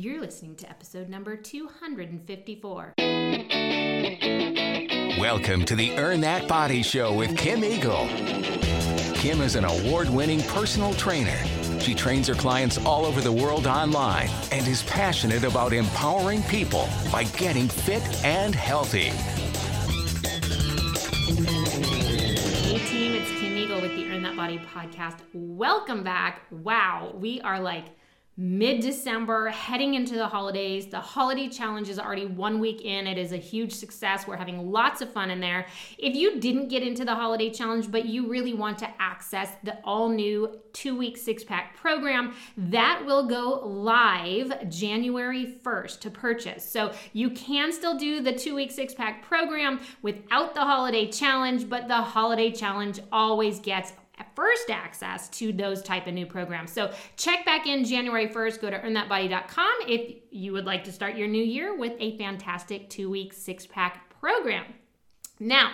You're listening to episode number 254. Welcome to the Earn That Body Show with Kim Eagle. Kim is an award winning personal trainer. She trains her clients all over the world online and is passionate about empowering people by getting fit and healthy. Hey team, it's Kim Eagle with the Earn That Body podcast. Welcome back. Wow, we are like mid December, heading into the holidays. The holiday challenge is already one week in. It is a huge success. We're having lots of fun in there. If you didn't get into the holiday challenge, but you really want to access the all new two week six pack program, that will go live January 1st to purchase. So you can still do the two week six pack program without the holiday challenge, but the holiday challenge always gets first access to those type of new programs. So check back in January 1st. Go to earnthatbody.com if you would like to start your new year with a fantastic two week six pack program. Now,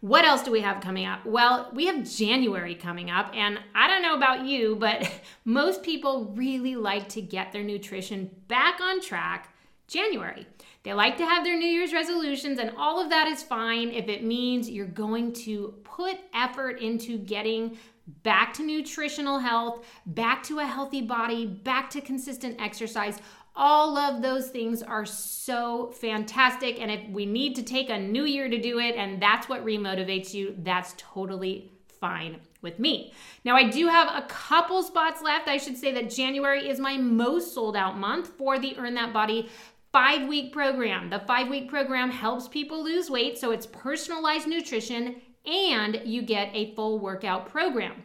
what else do we have coming up? Well, we have January coming up, and I don't know about you, but most people really like to get their nutrition back on track January. They like to have their New Year's resolutions, and all of that is fine if it means you're going to put effort into getting back to nutritional health, back to a healthy body, back to consistent exercise. All of those things are so fantastic. And if we need to take a new year to do it, and that's what remotivates you, that's totally fine with me. Now, I do have a couple spots left. I should say that January is my most sold out month for the Earn That Body five week program. The five week program helps people lose weight, so it's personalized nutrition and you get a full workout program.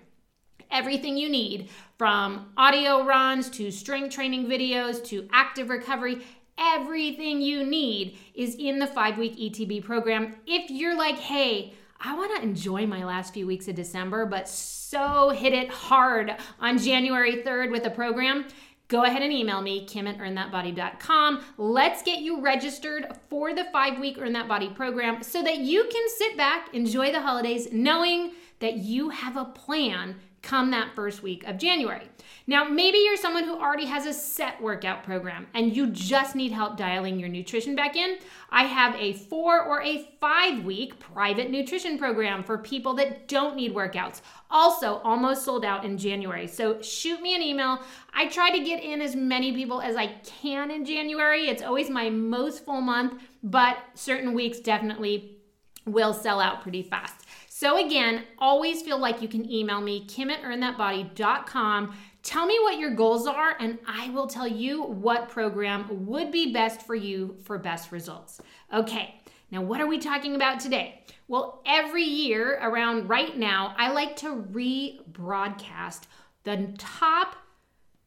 Everything you need from audio runs to strength training videos to active recovery, everything you need is in the five week ETB program. If you're like, hey, I want to enjoy my last few weeks of December, but so hit it hard on January 3rd with a program, go ahead and email me, kim at earnthatbody.com. Let's get you registered for the five week Earn That Body program so that you can sit back, enjoy the holidays, knowing that you have a plan come that first week of January. Now, maybe you're someone who already has a set workout program and you just need help dialing your nutrition back in. I have a four or a five week private nutrition program for people that don't need workouts. Also, almost sold out in January. So shoot me an email. I try to get in as many people as I can in January. It's always my most full month, but certain weeks definitely will sell out pretty fast. So again, always feel like you can email me, kim at earnthatbody.com. Tell me what your goals are, and I will tell you what program would be best for you for best results. Okay, now what are we talking about today? Well, every year around right now, I like to rebroadcast the top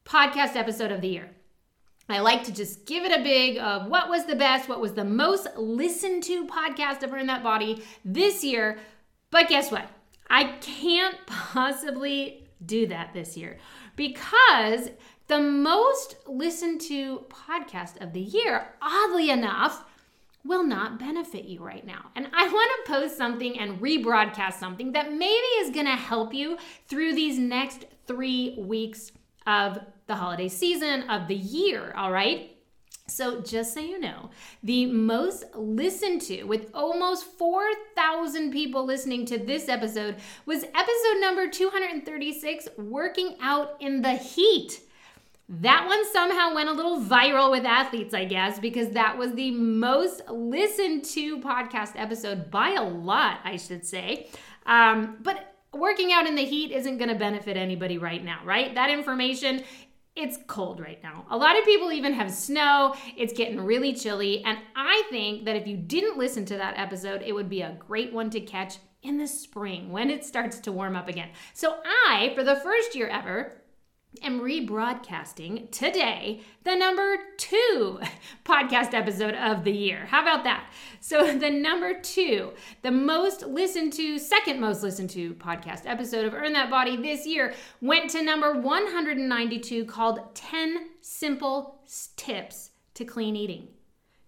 podcast episode of the year. I like to just give it a big uh, what was the best, what was the most listened to podcast of Earn That Body this year but guess what? I can't possibly do that this year because the most listened to podcast of the year, oddly enough, will not benefit you right now. And I want to post something and rebroadcast something that maybe is going to help you through these next three weeks of the holiday season, of the year, all right? So, just so you know, the most listened to, with almost 4,000 people listening to this episode, was episode number 236 Working Out in the Heat. That one somehow went a little viral with athletes, I guess, because that was the most listened to podcast episode by a lot, I should say. Um, but working out in the heat isn't going to benefit anybody right now, right? That information it's cold right now. A lot of people even have snow. It's getting really chilly. And I think that if you didn't listen to that episode, it would be a great one to catch in the spring when it starts to warm up again. So I, for the first year ever, am rebroadcasting today the number two podcast episode of the year. How about that? So, the number two, the most listened to, second most listened to podcast episode of Earn That Body this year went to number 192 called 10 Simple Tips to Clean Eating.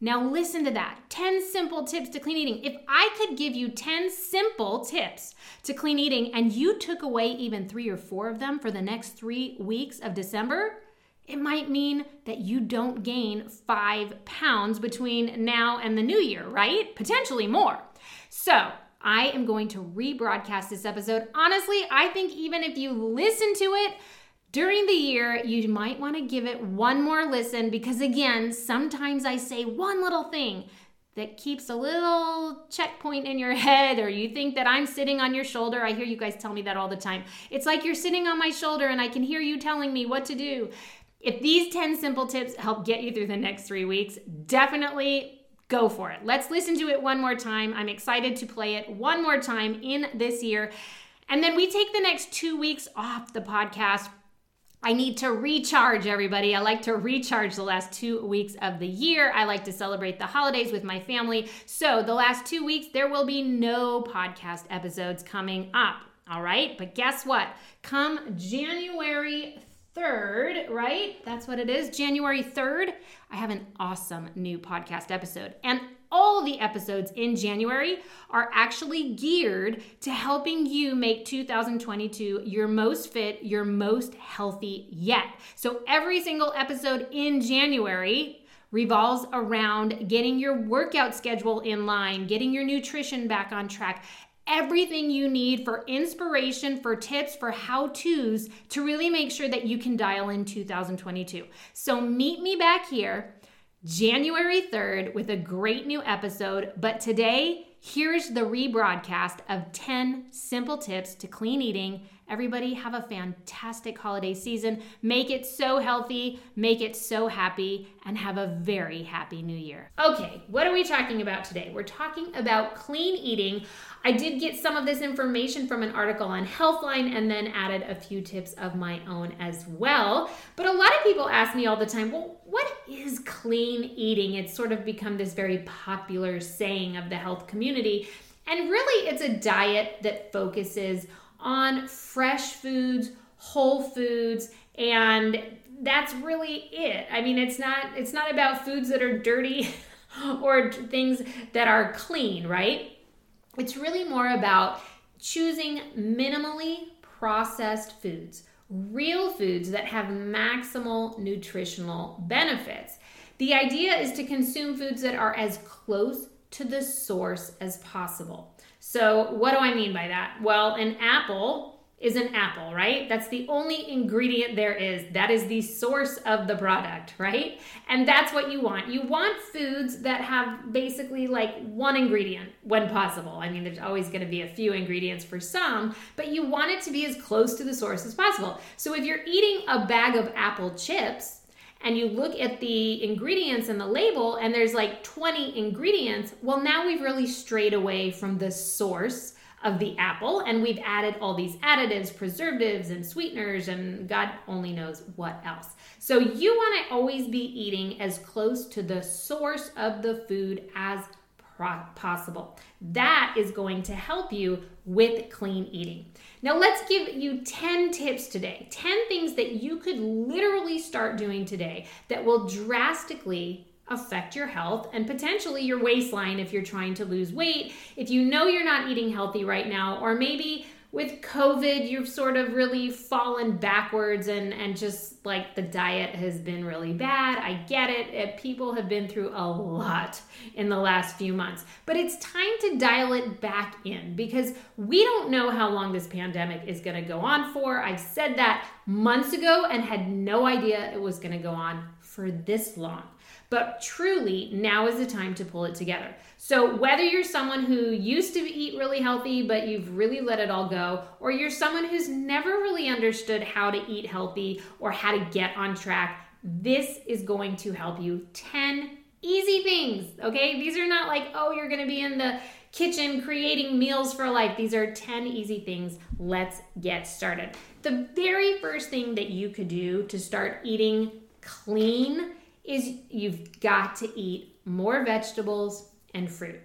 Now, listen to that 10 simple tips to clean eating. If I could give you 10 simple tips to clean eating and you took away even three or four of them for the next three weeks of December, it might mean that you don't gain five pounds between now and the new year, right? Potentially more. So, I am going to rebroadcast this episode. Honestly, I think even if you listen to it during the year, you might want to give it one more listen because, again, sometimes I say one little thing that keeps a little checkpoint in your head, or you think that I'm sitting on your shoulder. I hear you guys tell me that all the time. It's like you're sitting on my shoulder and I can hear you telling me what to do. If these 10 simple tips help get you through the next three weeks, definitely go for it. Let's listen to it one more time. I'm excited to play it one more time in this year. And then we take the next two weeks off the podcast. I need to recharge everybody. I like to recharge the last two weeks of the year. I like to celebrate the holidays with my family. So, the last two weeks, there will be no podcast episodes coming up. All right. But guess what? Come January 3rd, right? That's what it is. January 3rd, I have an awesome new podcast episode. And all the episodes in January are actually geared to helping you make 2022 your most fit, your most healthy yet. So every single episode in January revolves around getting your workout schedule in line, getting your nutrition back on track, everything you need for inspiration, for tips, for how to's to really make sure that you can dial in 2022. So, meet me back here January 3rd with a great new episode. But today, here's the rebroadcast of 10 simple tips to clean eating Everybody have a fantastic holiday season. Make it so healthy, make it so happy, and have a very happy new year. Okay, what are we talking about today? We're talking about clean eating. I did get some of this information from an article on Healthline and then added a few tips of my own as well. But a lot of people ask me all the time, well, what is clean eating? It's sort of become this very popular saying of the health community. And really, it's a diet that focuses on fresh foods, whole foods, and that's really it. I mean, it's not it's not about foods that are dirty or things that are clean, right? It's really more about choosing minimally processed foods, real foods that have maximal nutritional benefits. The idea is to consume foods that are as close to the source as possible. So, what do I mean by that? Well, an apple is an apple, right? That's the only ingredient there is. That is the source of the product, right? And that's what you want. You want foods that have basically like one ingredient when possible. I mean, there's always going to be a few ingredients for some, but you want it to be as close to the source as possible. So if you're eating a bag of apple chips, and you look at the ingredients in the label and there's like 20 ingredients, well, now we've really strayed away from the source of the apple and we've added all these additives, preservatives, and sweeteners, and God only knows what else. So you want to always be eating as close to the source of the food as possible. That is going to help you with clean eating. Now, let's give you 10 tips today 10 things that you could literally start doing today that will drastically affect your health and potentially your waistline if you're trying to lose weight. If you know you're not eating healthy right now, or maybe with COVID, you've sort of really fallen backwards and, and just like the diet has been really bad. I get it. it. People have been through a lot in the last few months, but it's time to dial it back in because we don't know how long this pandemic is going to go on for. I said that months ago and had no idea it was going to go on for this long. But truly, now is the time to pull it together. So, whether you're someone who used to eat really healthy, but you've really let it all go, or you're someone who's never really understood how to eat healthy or how to get on track, this is going to help you 10 easy things. Okay, these are not like, oh, you're gonna be in the kitchen creating meals for life. These are 10 easy things. Let's get started. The very first thing that you could do to start eating clean is you've got to eat more vegetables and fruit.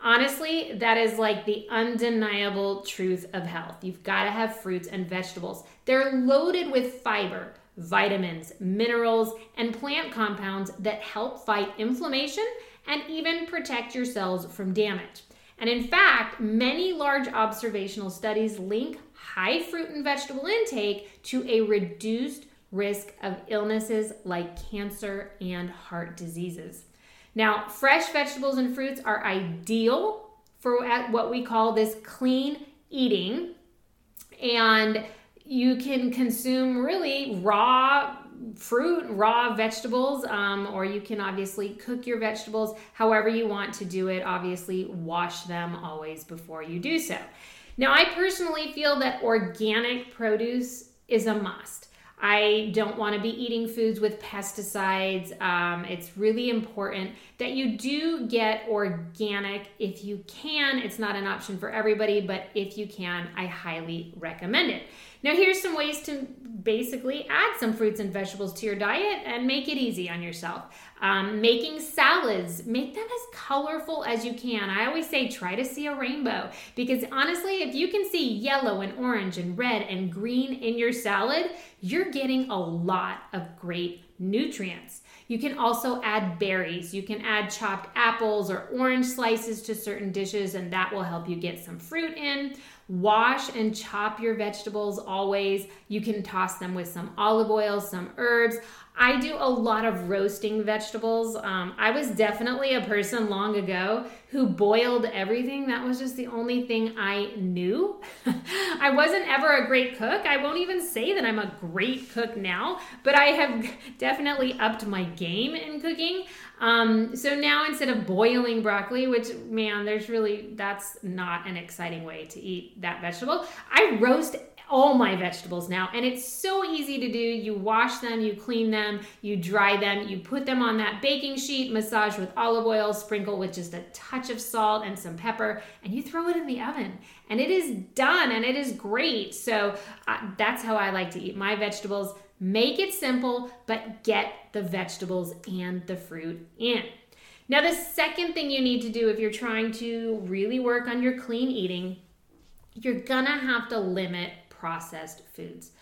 Honestly, that is like the undeniable truth of health. You've got to have fruits and vegetables. They're loaded with fiber, vitamins, minerals, and plant compounds that help fight inflammation and even protect your cells from damage. And in fact, many large observational studies link high fruit and vegetable intake to a reduced risk of illnesses like cancer and heart diseases. Now, fresh vegetables and fruits are ideal for what we call this clean eating, and you can consume really raw fruit, raw vegetables, um, or you can obviously cook your vegetables however you want to do it. Obviously, wash them always before you do so. Now, I personally feel that organic produce is a must. I don't want to be eating foods with pesticides. Um, it's really important that you do get organic if you can. It's not an option for everybody, but if you can, I highly recommend it. Now, here's some ways to basically add some fruits and vegetables to your diet and make it easy on yourself. Um, making salads, make them as colorful as you can. I always say try to see a rainbow because honestly, if you can see yellow and orange and red and green in your salad, you're getting a lot of great nutrients. You can also add berries. You can add chopped apples or orange slices to certain dishes, and that will help you get some fruit in. Wash and chop your vegetables always. You can toss them with some olive oil, some herbs. I do a lot of roasting vegetables. Um, I was definitely a person long ago who boiled everything. That was just the only thing I knew. I wasn't ever a great cook. I won't even say that I'm a great cook now, but I have definitely upped my game in cooking. Um, so now instead of boiling broccoli, which man, there's really, that's not an exciting way to eat that vegetable, I roast all my vegetables now and it's so easy to do. You wash them you clean them you dry them you put them on that baking sheet massage with olive oil sprinkle with just a touch of salt and some pepper and you throw it in the oven. And it is done and it is great. So uh, that's how i like to eat my vegetables make it simple but get the vegetables and the fruit in now the second thing you need to do if you're trying to really work on your clean eating you're gonna have to limit processed foods.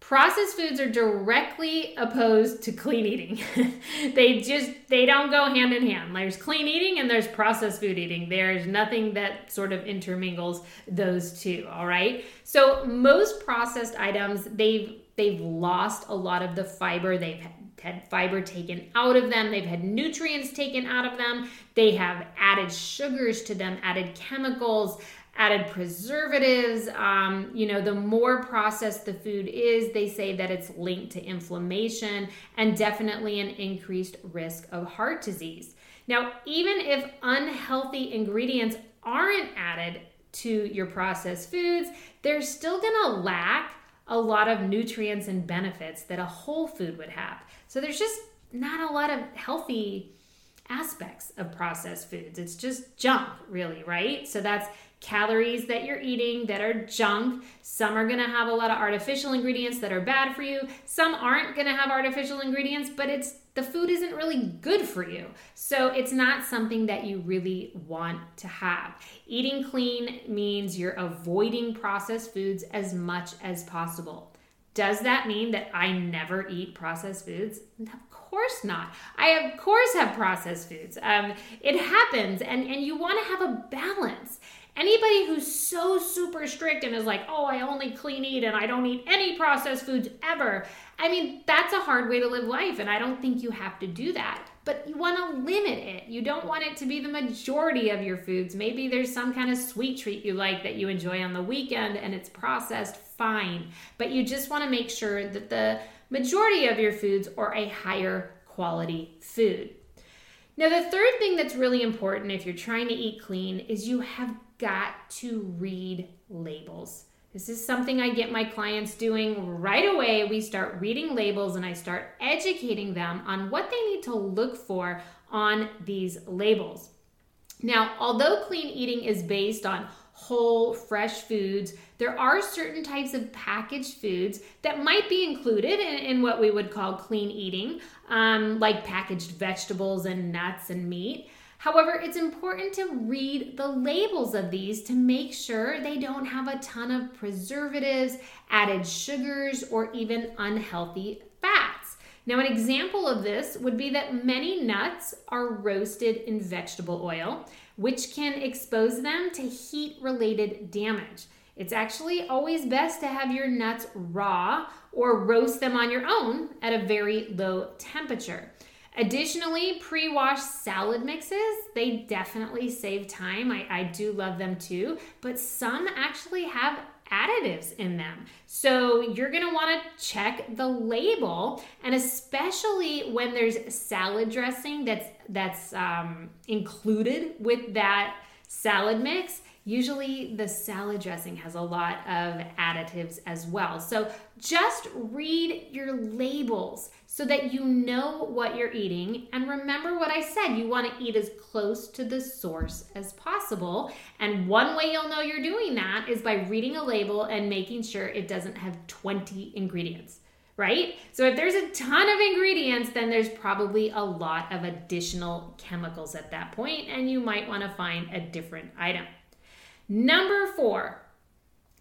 Processed foods are directly opposed to clean eating. they just they don't go hand in hand. There's clean eating and there's processed food eating. There's nothing that sort of intermingles those two, all right? So most processed items, they've they've lost a lot of the fiber. They've had fiber taken out of them. They've had nutrients taken out of them. They have added sugars to them, added chemicals added preservatives. Um, you know, the more processed the food is, they say that it's linked to inflammation and definitely an increased risk of heart disease. Now, even if unhealthy ingredients aren't added to your processed foods, they're still gonna lack a lot of nutrients and benefits that a whole food would have. So there's just not a lot of healthy aspects of processed foods. It's just junk, really, right? So that's calories that you're eating that are junk. Some are gonna have a lot of artificial ingredients that are bad for you. Some aren't gonna have artificial ingredients, but it's the food isn't really good for you. So it's not something that you really want to have. Eating clean means you're avoiding processed foods as much as possible. Does that mean that I never eat processed foods? Of course not. I of course have processed foods. Um, it happens, and and you want to have a balance. Anybody who's so super strict and is like, oh, I only clean eat and I don't eat any processed foods ever. I mean, that's a hard way to live life, and I don't think you have to do that. But you want to limit it. You don't want it to be the majority of your foods. Maybe there's some kind of sweet treat you like that you enjoy on the weekend and it's processed, fine. But you just want to make sure that the majority of your foods are a higher quality food. Now, the third thing that's really important if you're trying to eat clean is you have got to read labels. This is something I get my clients doing right away. We start reading labels and I start educating them on what they need to look for on these labels. Now, although clean eating is based on whole, fresh foods, there are certain types of packaged foods that might be included in, in what we would call clean eating, um, like packaged vegetables and nuts and meat. However, it's important to read the labels of these to make sure they don't have a ton of preservatives, added sugars, or even unhealthy fats. Now, an example of this would be that many nuts are roasted in vegetable oil, which can expose them to heat related damage. It's actually always best to have your nuts raw or roast them on your own at a very low temperature. Additionally, pre washed salad mixes, they definitely save time. I, I do love them too, but some actually have additives in them. So you're want to check the label and especially when there's salad dressing that's that's um, included with that salad mix, Usually, the salad dressing has a lot of additives as well. So, just read your labels so that you know what you're eating. And remember what I said you want to eat as close to the source as possible. And one way you'll know you're doing that is by reading a label and making sure it doesn't have 20 ingredients right? So if there's a ton of ingredients, then there's probably a lot of additional chemicals at that point, and you might want to find a different item. Number four,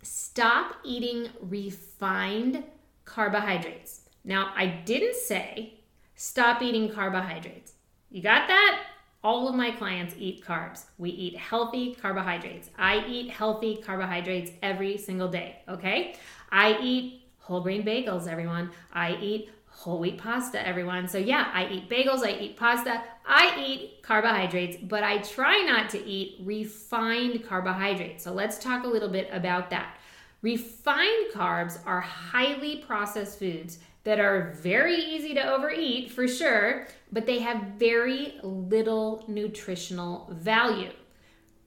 stop eating refined carbohydrates. Now, I didn't say stop eating carbohydrates. You got that? All of my clients eat carbs. We eat healthy carbohydrates. I eat healthy carbohydrates every single day, okay? I eat whole grain bagels, everyone. I eat whole wheat pasta, everyone. So, yeah, I eat bagels, I eat pasta, I eat carbohydrates, but I try not to eat refined carbohydrates. So, let's talk a little bit about that. Refined carbs are highly processed foods that are very easy to overeat for sure, but they have very little nutritional value.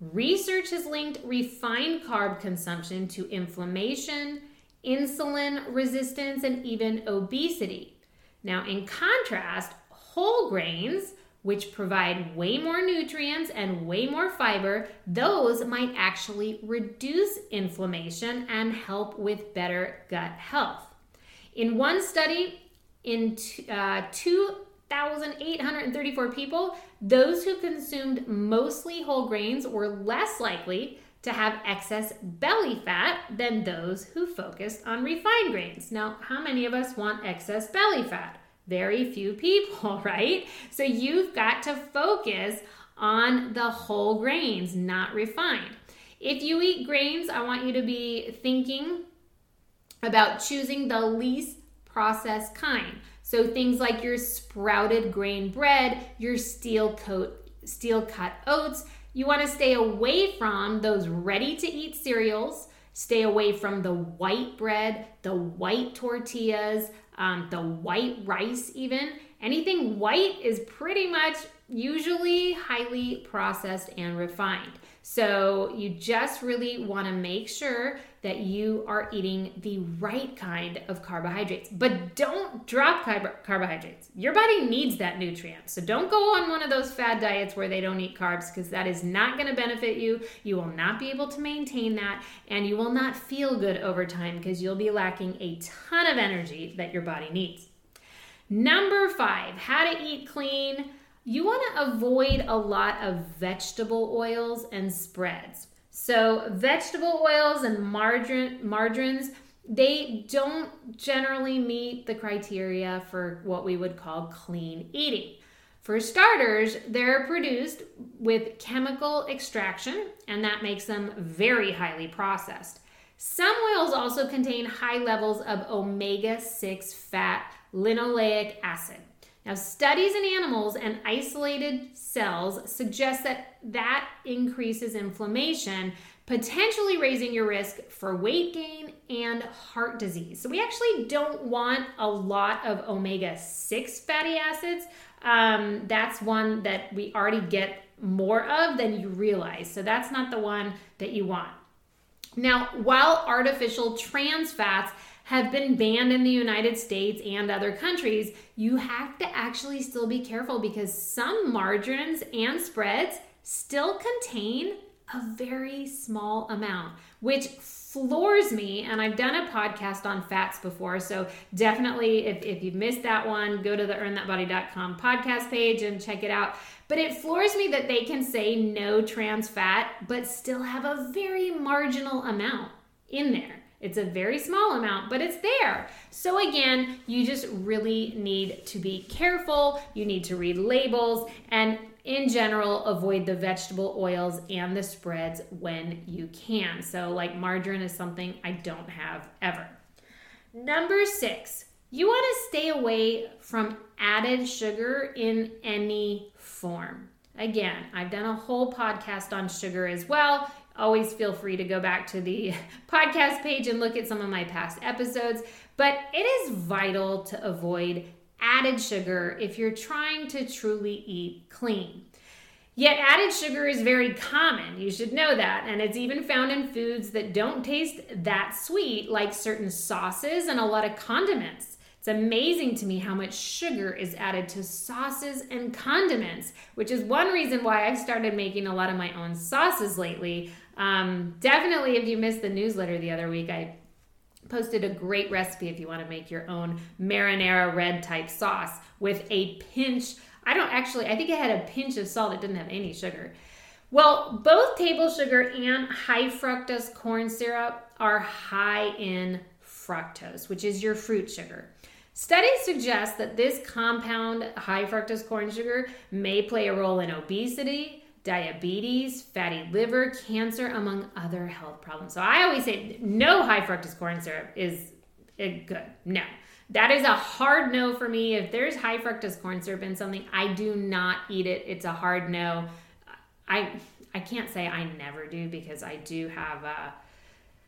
Research has linked refined carb consumption to inflammation, insulin resistance, and even obesity. Now, in contrast, whole grains, which provide way more nutrients and way more fiber, those might actually reduce inflammation and help with better gut health. In one study, in uh, 2,834 people, those who consumed mostly whole grains were less likely to have excess belly fat than those who focused on refined grains. Now, how many of us want excess belly fat? Very few people, right? So you've got to focus on the whole grains, not refined. If you eat grains, I want you to be thinking about choosing the least processed kind. So things like your sprouted grain bread, your steel coat, steel cut oats, you want to stay away from those ready to eat cereals. Stay away from the white bread, the white tortillas, um, the white rice, even. Anything white is pretty much usually highly processed and refined. So you just really want to make sure that you are eating the right kind of carbohydrates. But don't drop carbohydrates. Your body needs that nutrient. So don't go on one of those fad diets where they don't eat carbs because that is not going to benefit you. You will not be able to maintain that and you will not feel good over time because you'll be lacking a ton of energy that your body needs. Number five, how to eat clean you want to avoid a lot of vegetable oils and spreads. So, vegetable oils and margarine, margarines, they don't generally meet the criteria for what we would call clean eating. For starters, they're produced with chemical extraction, and that makes them very highly processed. Some oils also contain high levels of omega 6 fat linoleic acid. Now, studies in animals and isolated cells suggest that that increases inflammation, potentially raising your risk for weight gain and heart disease. So, we actually don't want a lot of omega 6 fatty acids. Um, that's one that we already get more of than you realize. So, that's not the one that you want. Now, while artificial trans fats have been banned in the United States and other countries, you have to actually still be careful because some margarines and spreads still contain a very small amount, which floors me. And I've done a podcast on fats before. So definitely, if, if you've missed that one, go to the earnthatbody.com podcast page and check it out. But it floors me that they can say no trans fat, but still have a very marginal amount in there. It's a very small amount, but it's there. So, again, you just really need to be careful. You need to read labels and, in general, avoid the vegetable oils and the spreads when you can. So, like margarine is something I don't have ever. Number six, you want to stay away from added sugar in any form. Again, I've done a whole podcast on sugar as well always feel free to go back to the podcast page and look at some of my past episodes. But it is vital to avoid added sugar if you're trying to truly eat clean. Yet, added sugar is very common. You should know that. And it's even found in foods that don't taste that sweet, like certain sauces and a lot of condiments. It's amazing to me how much sugar is added to sauces and condiments, which is one reason why I've started making a lot of my own sauces lately. Um, definitely, if you missed the newsletter the other week, I posted a great recipe if you want to make your own marinara red type sauce with a pinch. I don't actually, I think it had a pinch of salt. It didn't have any sugar. Well, both table sugar and high fructose corn syrup are high in fructose, which is your fruit sugar. Studies suggest that this compound, high fructose corn sugar, may play a role in obesity, diabetes, fatty liver, cancer, among other health problems. So I always say no high fructose corn syrup is good. No. That is a hard no for me. If there's high fructose corn syrup in something, I do not eat it. It's a hard no. I I can't say I never do because I do have a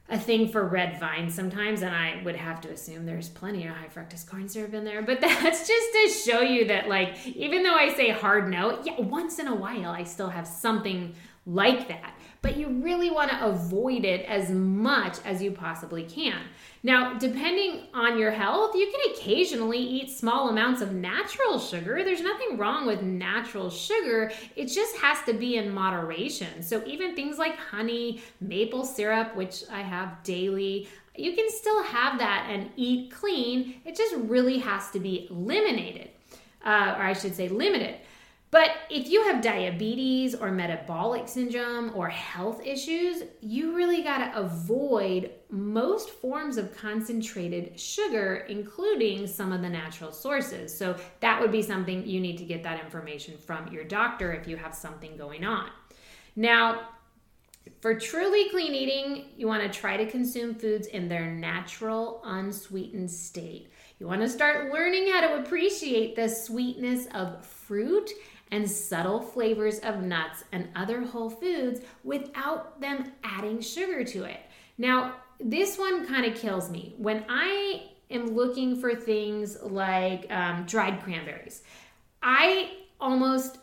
a thing for red vines sometimes, and I would have to assume there's plenty of high fructose corn syrup in there. But that's just to show you that, like, even though I say hard no, yeah, once in a while I still have something like that. But you really want to avoid it as much as you possibly can. Now, depending on your health, you can occasionally eat small amounts of natural sugar. There's nothing wrong with natural sugar, it just has to be in moderation. So, even things like honey, maple syrup, which I have daily, you can still have that and eat clean. It just really has to be eliminated, uh, or I should say, limited. But if you have diabetes or metabolic syndrome or health issues, you really got to avoid most forms of concentrated sugar, including some of the natural sources. So that would be something you need to get that information from your doctor if you have something going on. Now, for truly clean eating, you want to try to consume foods in their natural, unsweetened state. You want to start learning how to appreciate the sweetness of fruit and subtle flavors of nuts and other whole foods without them adding sugar to it. Now, this one kind of kills me. When I am looking for things like um, dried cranberries, I almost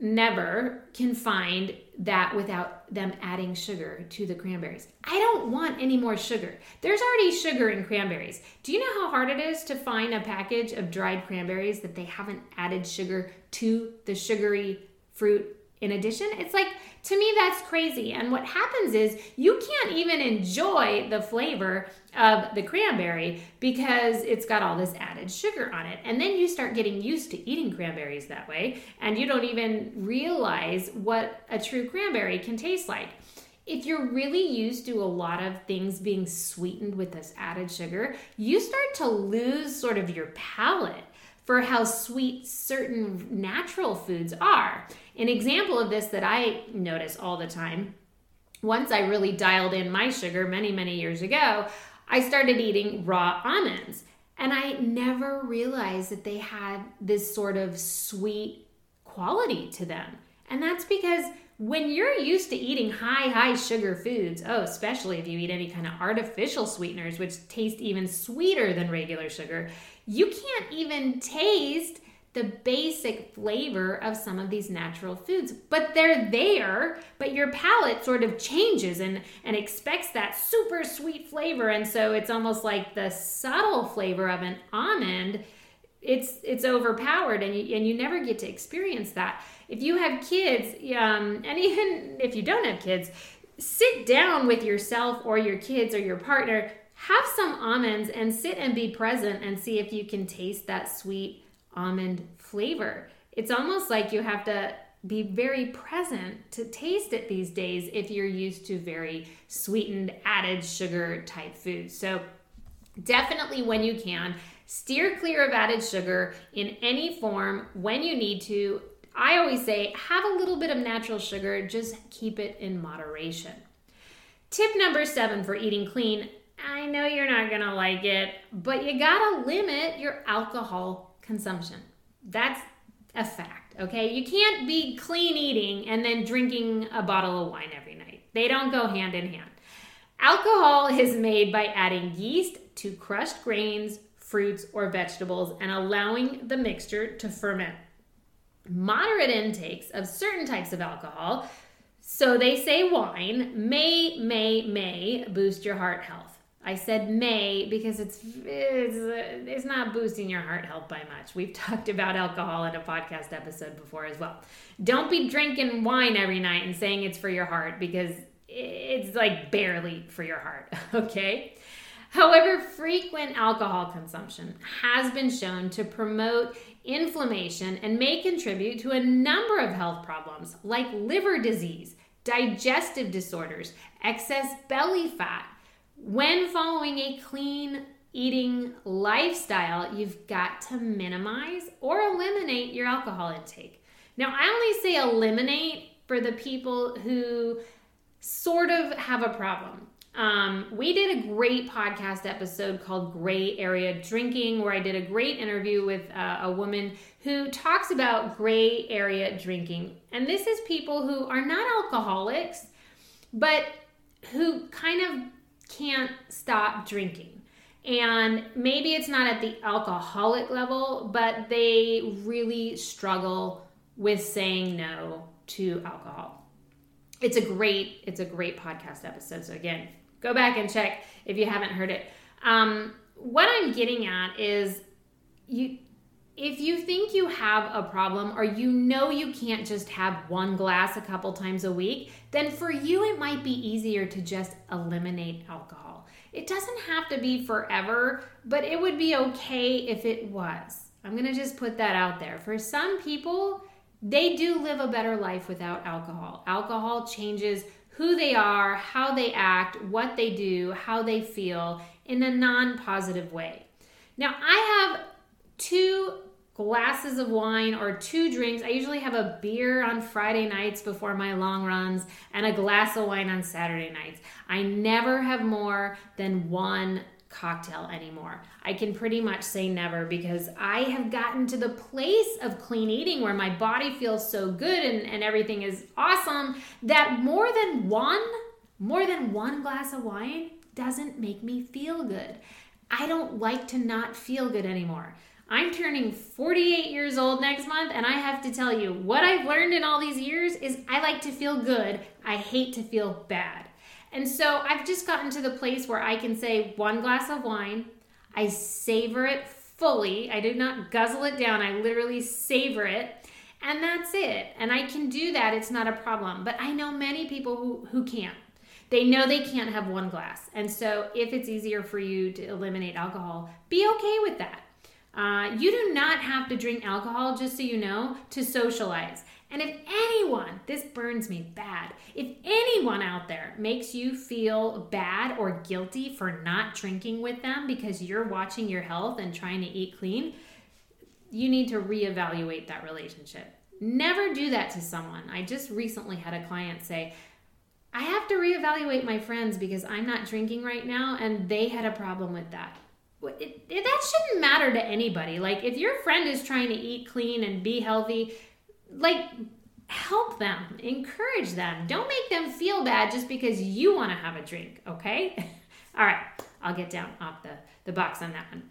never can find that without them adding sugar to the cranberries. I don't want any more sugar. There's already sugar in cranberries. Do you know how hard it is to find a package of dried cranberries that they haven't added sugar to the sugary fruit in addition? It's like to me, that's crazy. And what happens is you can't even enjoy the flavor of the cranberry because it's got all this added sugar on it. And then you start getting used to eating cranberries that way, and you don't even realize what a true cranberry can taste like. If you're really used to a lot of things being sweetened with this added sugar, you start to lose sort of your palate for how sweet certain natural foods are. An example of this that I notice all the time, once I really dialed in my sugar many, many years ago, I started eating raw almonds. And I never realized that they had this sort of sweet quality to them. And that's because when you're used to eating high, high sugar foods, oh, especially if you eat any kind of artificial sweeteners, which taste even sweeter than regular sugar, you can't even taste the basic flavor of some of these natural foods but they're there but your palate sort of changes and and expects that super sweet flavor and so it's almost like the subtle flavor of an almond it's it's overpowered and you, and you never get to experience that. If you have kids um, and even if you don't have kids sit down with yourself or your kids or your partner have some almonds and sit and be present and see if you can taste that sweet almond flavor. It's almost like you have to be very present to taste it these days if you're used to very sweetened, added sugar type foods. So, definitely when you can, steer clear of added sugar in any form when you need to. I always say have a little bit of natural sugar, just keep it in moderation. Tip number seven for eating clean I know you're not gonna like it, but you gotta limit your alcohol consumption. That's a fact, okay? You can't be clean eating and then drinking a bottle of wine every night. They don't go hand in hand. Alcohol is made by adding yeast to crushed grains, fruits, or vegetables and allowing the mixture to ferment. Moderate intakes of certain types of alcohol, so they say wine, may, may, may boost your heart health. I said may because it's it's, it's not boosting your heart health by much. We've talked about alcohol in a podcast episode before as well. Don't be drinking wine every night and saying it's for your heart because it's like barely for your heart, okay? However, frequent alcohol consumption has been shown to promote inflammation and may contribute to a number of health problems like liver disease, digestive disorders, excess belly fat, when following a clean eating lifestyle, you've got to minimize or eliminate your alcohol intake. Now, I only say eliminate for the people who sort of have a problem. Um, we did a great podcast episode called Gray Area Drinking, where I did a great interview with uh, a woman who talks about gray area drinking. And this is people who are not alcoholics, but who kind of can't stop drinking. And maybe it's not at the alcoholic level, but they really struggle with saying no to alcohol. It's a great, it's a great podcast episode. So again, go back and check if you haven't heard it. Um, what I'm getting at is you if you think you have a problem or you know you can't just have one glass a couple times a week, then for you it might be easier to just eliminate alcohol. It doesn't have to be forever, but it would be okay if it was. I'm going to just put that out there. For some people, they do live a better life without alcohol. Alcohol changes who they are, how they act, what they do, how they feel in a non positive way. Now, I have two glasses of wine or two drinks. I usually have a beer on Friday nights before my long runs and a glass of wine on Saturday nights. I never have more than one cocktail anymore. I can pretty much say never because I have gotten to the place of clean eating where my body feels so good and, and everything is awesome that more than one, more than one glass of wine doesn't make me feel good. I don't like to not feel good anymore. I'm turning 48 years old next month, and I have to tell you, what I've learned in all these years is I like to feel good. I hate to feel bad. And so I've just gotten to the place where I can say one glass of wine, I savor it fully. I do not guzzle it down, I literally savor it. And that's it. And I can do that, it's not a problem. But I know many people who, who can't. They know they can't have one glass. And so if it's easier for you to eliminate alcohol, be okay with that uh, you do not have to drink alcohol, just so you know, to socialize. And if anyone, this burns me bad, if anyone out there makes you feel bad or guilty for not drinking with them because you're watching your health and trying to eat clean, you need to reevaluate that relationship. Never do that to someone. I just recently had a client say, I have to reevaluate my friends because I'm not drinking right now, and they had a problem with that it, it, that shouldn't matter to anybody. Like, if your friend is trying to eat clean and be healthy, like, help them, encourage them. Don't make them feel bad just because you want to have a drink, okay? All right, I'll get down off the, the box on that one.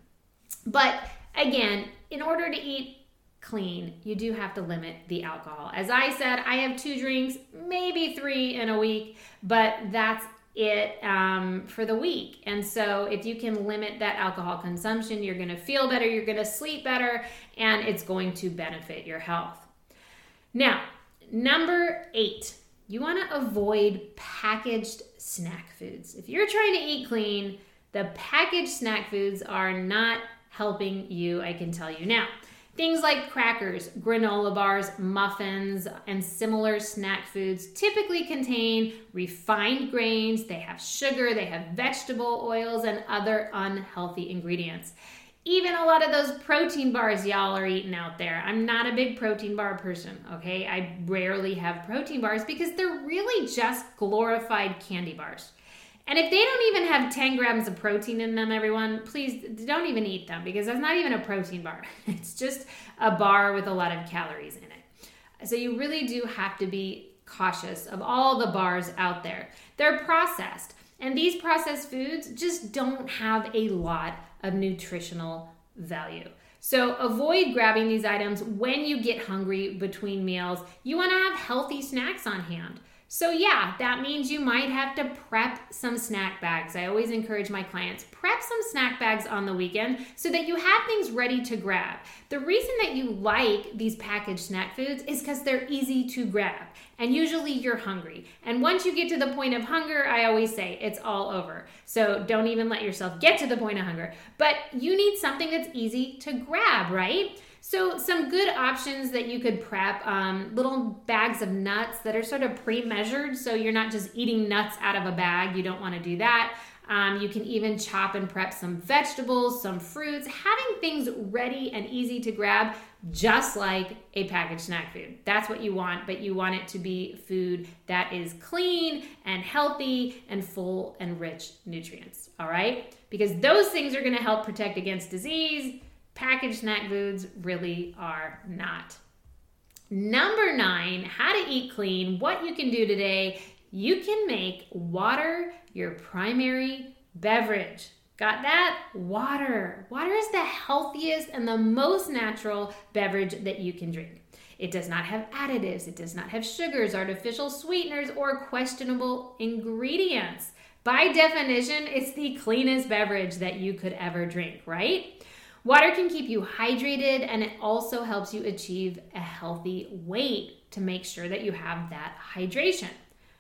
But again, in order to eat clean, you do have to limit the alcohol. As I said, I have two drinks, maybe three in a week, but that's it um, for the week. And so, if you can limit that alcohol consumption, you're going to feel better, you're going to sleep better, and it's going to benefit your health. Now, number eight, you want to avoid packaged snack foods. If you're trying to eat clean, the packaged snack foods are not helping you, I can tell you now. Things like crackers, granola bars, muffins, and similar snack foods typically contain refined grains, they have sugar, they have vegetable oils, and other unhealthy ingredients. Even a lot of those protein bars y'all are eating out there. I'm not a big protein bar person, okay? I rarely have protein bars because they're really just glorified candy bars. And if they don't even have 10 grams of protein in them, everyone, please don't even eat them because that's not even a protein bar. It's just a bar with a lot of calories in it. So you really do have to be cautious of all the bars out there. They're processed, and these processed foods just don't have a lot of nutritional value. So avoid grabbing these items when you get hungry between meals. You want to have healthy snacks on hand. So, yeah, that means you might have to prep some snack bags. I always encourage my clients prep some snack bags on the weekend so that you have things ready to grab. The reason that you like these packaged snack foods is because they're easy to grab, and usually you're hungry. And once you get to the point of hunger, I always say it's all over. So, don't even let yourself get to the point of hunger. But you need something that's easy to grab, right? So, some good options that you could prep um, little bags of nuts that are sort of pre measured. So, you're not just eating nuts out of a bag. You don't want to do that. Um, you can even chop and prep some vegetables, some fruits, having things ready and easy to grab, just like a packaged snack food. That's what you want, but you want it to be food that is clean and healthy and full and rich nutrients. All right? Because those things are going to help protect against disease packaged snack foods really are not. Number nine, how to eat clean. What you can do today, you can make water your primary beverage. Got that? Water. Water is the healthiest and the most natural beverage that you can drink. It does not have additives, it does not have sugars, artificial sweeteners, or questionable ingredients. By definition, it's the cleanest beverage that you could ever drink, right? Water can keep you hydrated and it also helps you achieve a healthy weight to make sure that you have that hydration.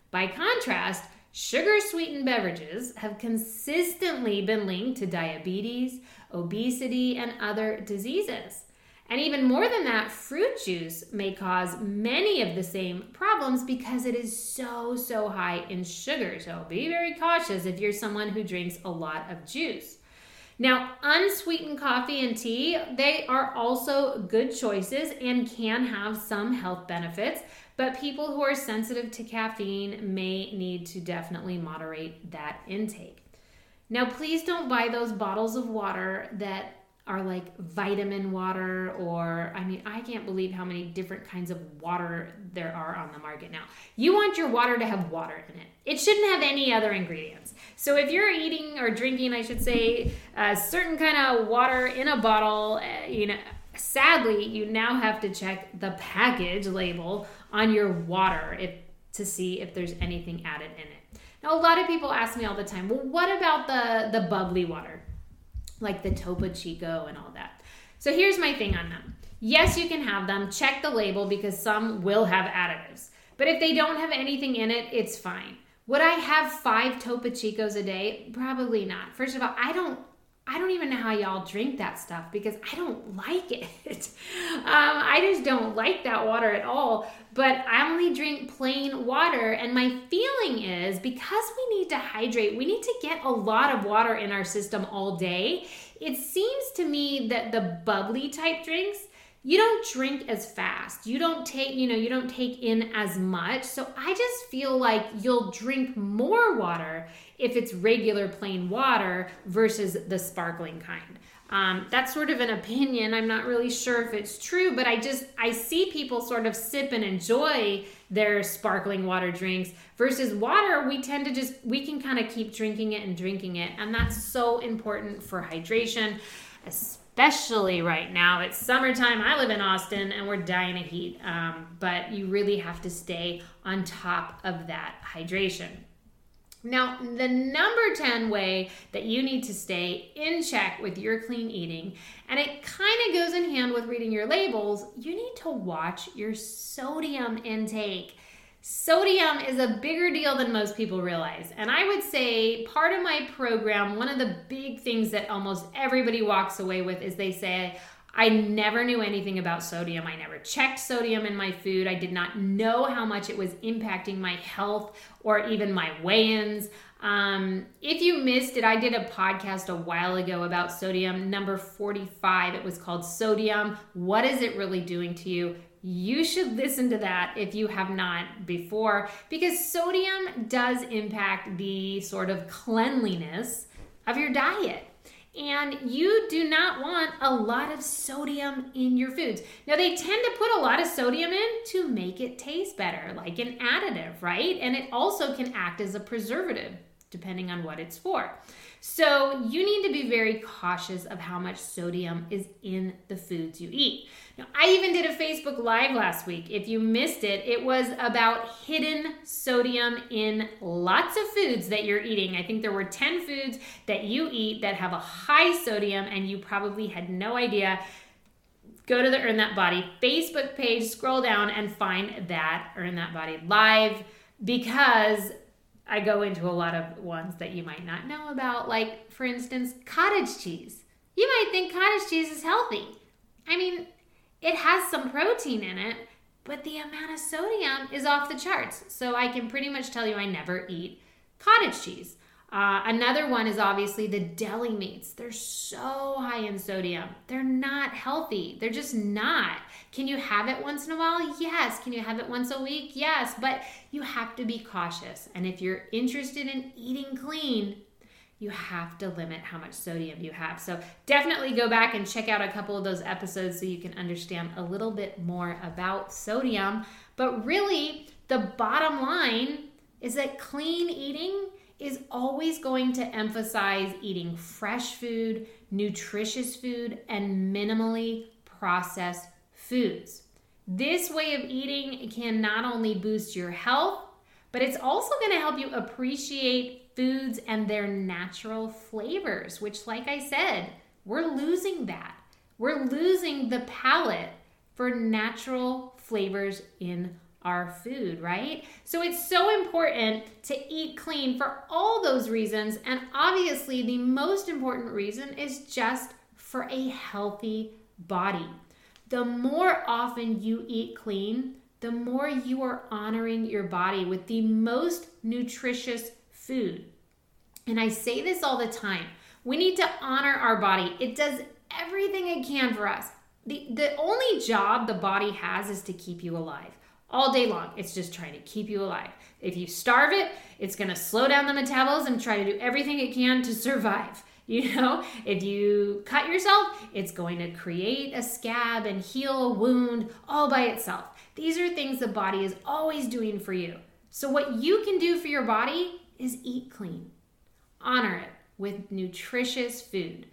By contrast, sugar sweetened beverages have consistently been linked to diabetes, obesity, and other diseases. And even more than that, fruit juice may cause many of the same problems because it is so, so high in sugar. So be very cautious if you're someone who drinks a lot of juice. Now, unsweetened coffee and tea, they are also good choices and can have some health benefits, but people who are sensitive to caffeine may need to definitely moderate that intake. Now, please don't buy those bottles of water that are like vitamin water or I mean I can't believe how many different kinds of water there are on the market now. You want your water to have water in it. It shouldn't have any other ingredients. So if you're eating or drinking, I should say, a certain kind of water in a bottle, eh, you know, sadly, you now have to check the package label on your water if to see if there's anything added in it. Now a lot of people ask me all the time, "Well, what about the the bubbly water?" Like the Topo Chico and all that. So here's my thing on them. Yes, you can have them. Check the label because some will have additives. But if they don't have anything in it, it's fine. Would I have five Topo Chicos a day? Probably not. First of all, I don't I don't even know how y'all drink that stuff because I don't like it. um, I just don't like that water at all. But I only drink plain water. And my feeling is because we need to hydrate, we need to get a lot of water in our system all day. It seems to me that the bubbly type drinks, you don't drink as fast. You don't take, you know, you don't take in as much. So I just feel like you'll drink more water if it's regular plain water versus the sparkling kind. Um, that's sort of an opinion. I'm not really sure if it's true, but I just I see people sort of sip and enjoy their sparkling water drinks versus water. We tend to just we can kind of keep drinking it and drinking it, and that's so important for hydration, especially right now. It's summertime. I live in Austin, and we're dying of heat. Um, but you really have to stay on top of that hydration. Now, the number 10 way that you need to stay in check with your clean eating, and it kind of goes in hand with reading your labels, you need to watch your sodium intake. Sodium is a bigger deal than most people realize. And I would say part of my program, one of the big things that almost everybody walks away with is they say, I never knew anything about sodium. I never checked sodium in my food. I did not know how much it was impacting my health or even my weigh ins. Um, if you missed it, I did a podcast a while ago about sodium, number 45. It was called Sodium. What is it really doing to you? You should listen to that if you have not before, because sodium does impact the sort of cleanliness of your diet. And you do not want a lot of sodium in your foods. Now, they tend to put a lot of sodium in to make it taste better, like an additive, right? And it also can act as a preservative, depending on what it's for. So, you need to be very cautious of how much sodium is in the foods you eat. Now, I even did a Facebook Live last week. If you missed it, it was about hidden sodium in lots of foods that you're eating. I think there were 10 foods that you eat that have a high sodium, and you probably had no idea. Go to the Earn That Body Facebook page, scroll down, and find that Earn That Body live because I go into a lot of ones that you might not know about, like, for instance, cottage cheese. You might think cottage cheese is healthy. I mean, it has some protein in it, but the amount of sodium is off the charts. So I can pretty much tell you I never eat cottage cheese. Uh, another one is obviously the deli meats. They're so high in sodium. They're not healthy. They're just not. Can you have it once in a while? Yes. Can you have it once a week? Yes. But you have to be cautious. And if you're interested in eating clean, you have to limit how much sodium you have. So definitely go back and check out a couple of those episodes so you can understand a little bit more about sodium. But really, the bottom line is that clean eating is always going to emphasize eating fresh food, nutritious food, and minimally processed foods. This way of eating can not only boost your health, but it's also going to help you appreciate foods and their natural flavors, which, like I said, we're losing that. We're losing the palate for natural flavors in our food, right? So it's so important to eat clean for all those reasons. And obviously, the most important reason is just for a healthy body. The more often you eat clean, the more you are honoring your body with the most nutritious food. And I say this all the time we need to honor our body, it does everything it can for us. The, the only job the body has is to keep you alive all day long. It's just trying to keep you alive. If you starve it, it's going to slow down the metabolism try to do everything it can to survive. You know, if you cut yourself, it's going to create a scab and heal a wound all by itself. These are things the body is always doing for you. So, what you can do for your body is eat clean. Honor it with nutritious food,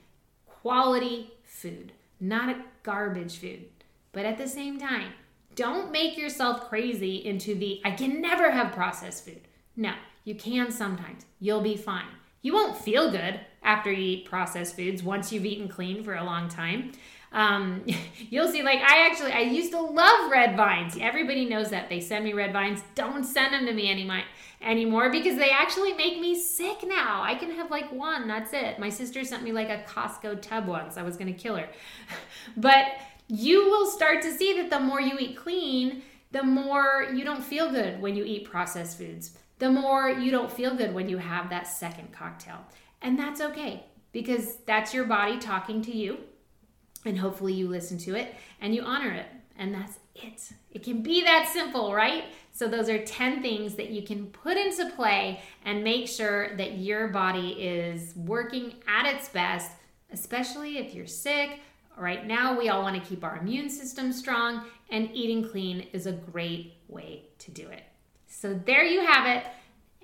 quality food, not garbage food. But at the same time, don't make yourself crazy into the I can never have processed food. No, you can sometimes. You'll be fine. You won't feel good after you eat processed foods once you've eaten clean for a long time. Um, you'll see, like, I actually, I used to love red vines. Everybody knows that. They send me red vines. Don't send them to me anymore, anymore because they actually make me sick now. I can have like one, that's it. My sister sent me like a Costco tub once. I was going to kill her. but you will start to see that the more you eat clean, the more you don't feel good when you eat processed foods, the more you don't feel good when you have that second cocktail. And that's okay because that's your body talking to you. And hopefully you listen to it and you honor it. And that's it. It can be that simple, right? So, those are 10 things that you can put into play and make sure that your body is working at its best, especially if you're sick Right now, we all want to keep our immune system strong, and eating clean is a great way to do it. So, there you have it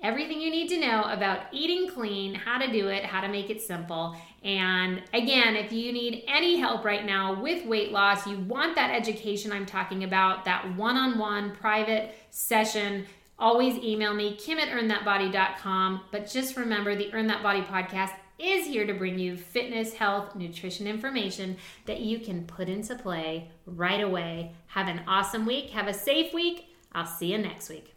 everything you need to know about eating clean, how to do it, how to make it simple. And again, if you need any help right now with weight loss, you want that education I'm talking about, that one on one private session. Always email me, kim at earnthatbody.com. But just remember the Earn That Body podcast is here to bring you fitness, health, nutrition information that you can put into play right away. Have an awesome week. Have a safe week. I'll see you next week.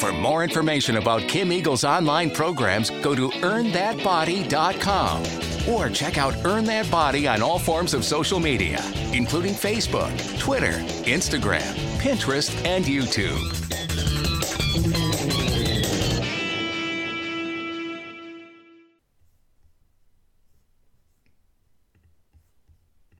For more information about Kim Eagle's online programs, go to earnthatbody.com. Or check out Earn That Body on all forms of social media, including Facebook, Twitter, Instagram, Pinterest, and YouTube.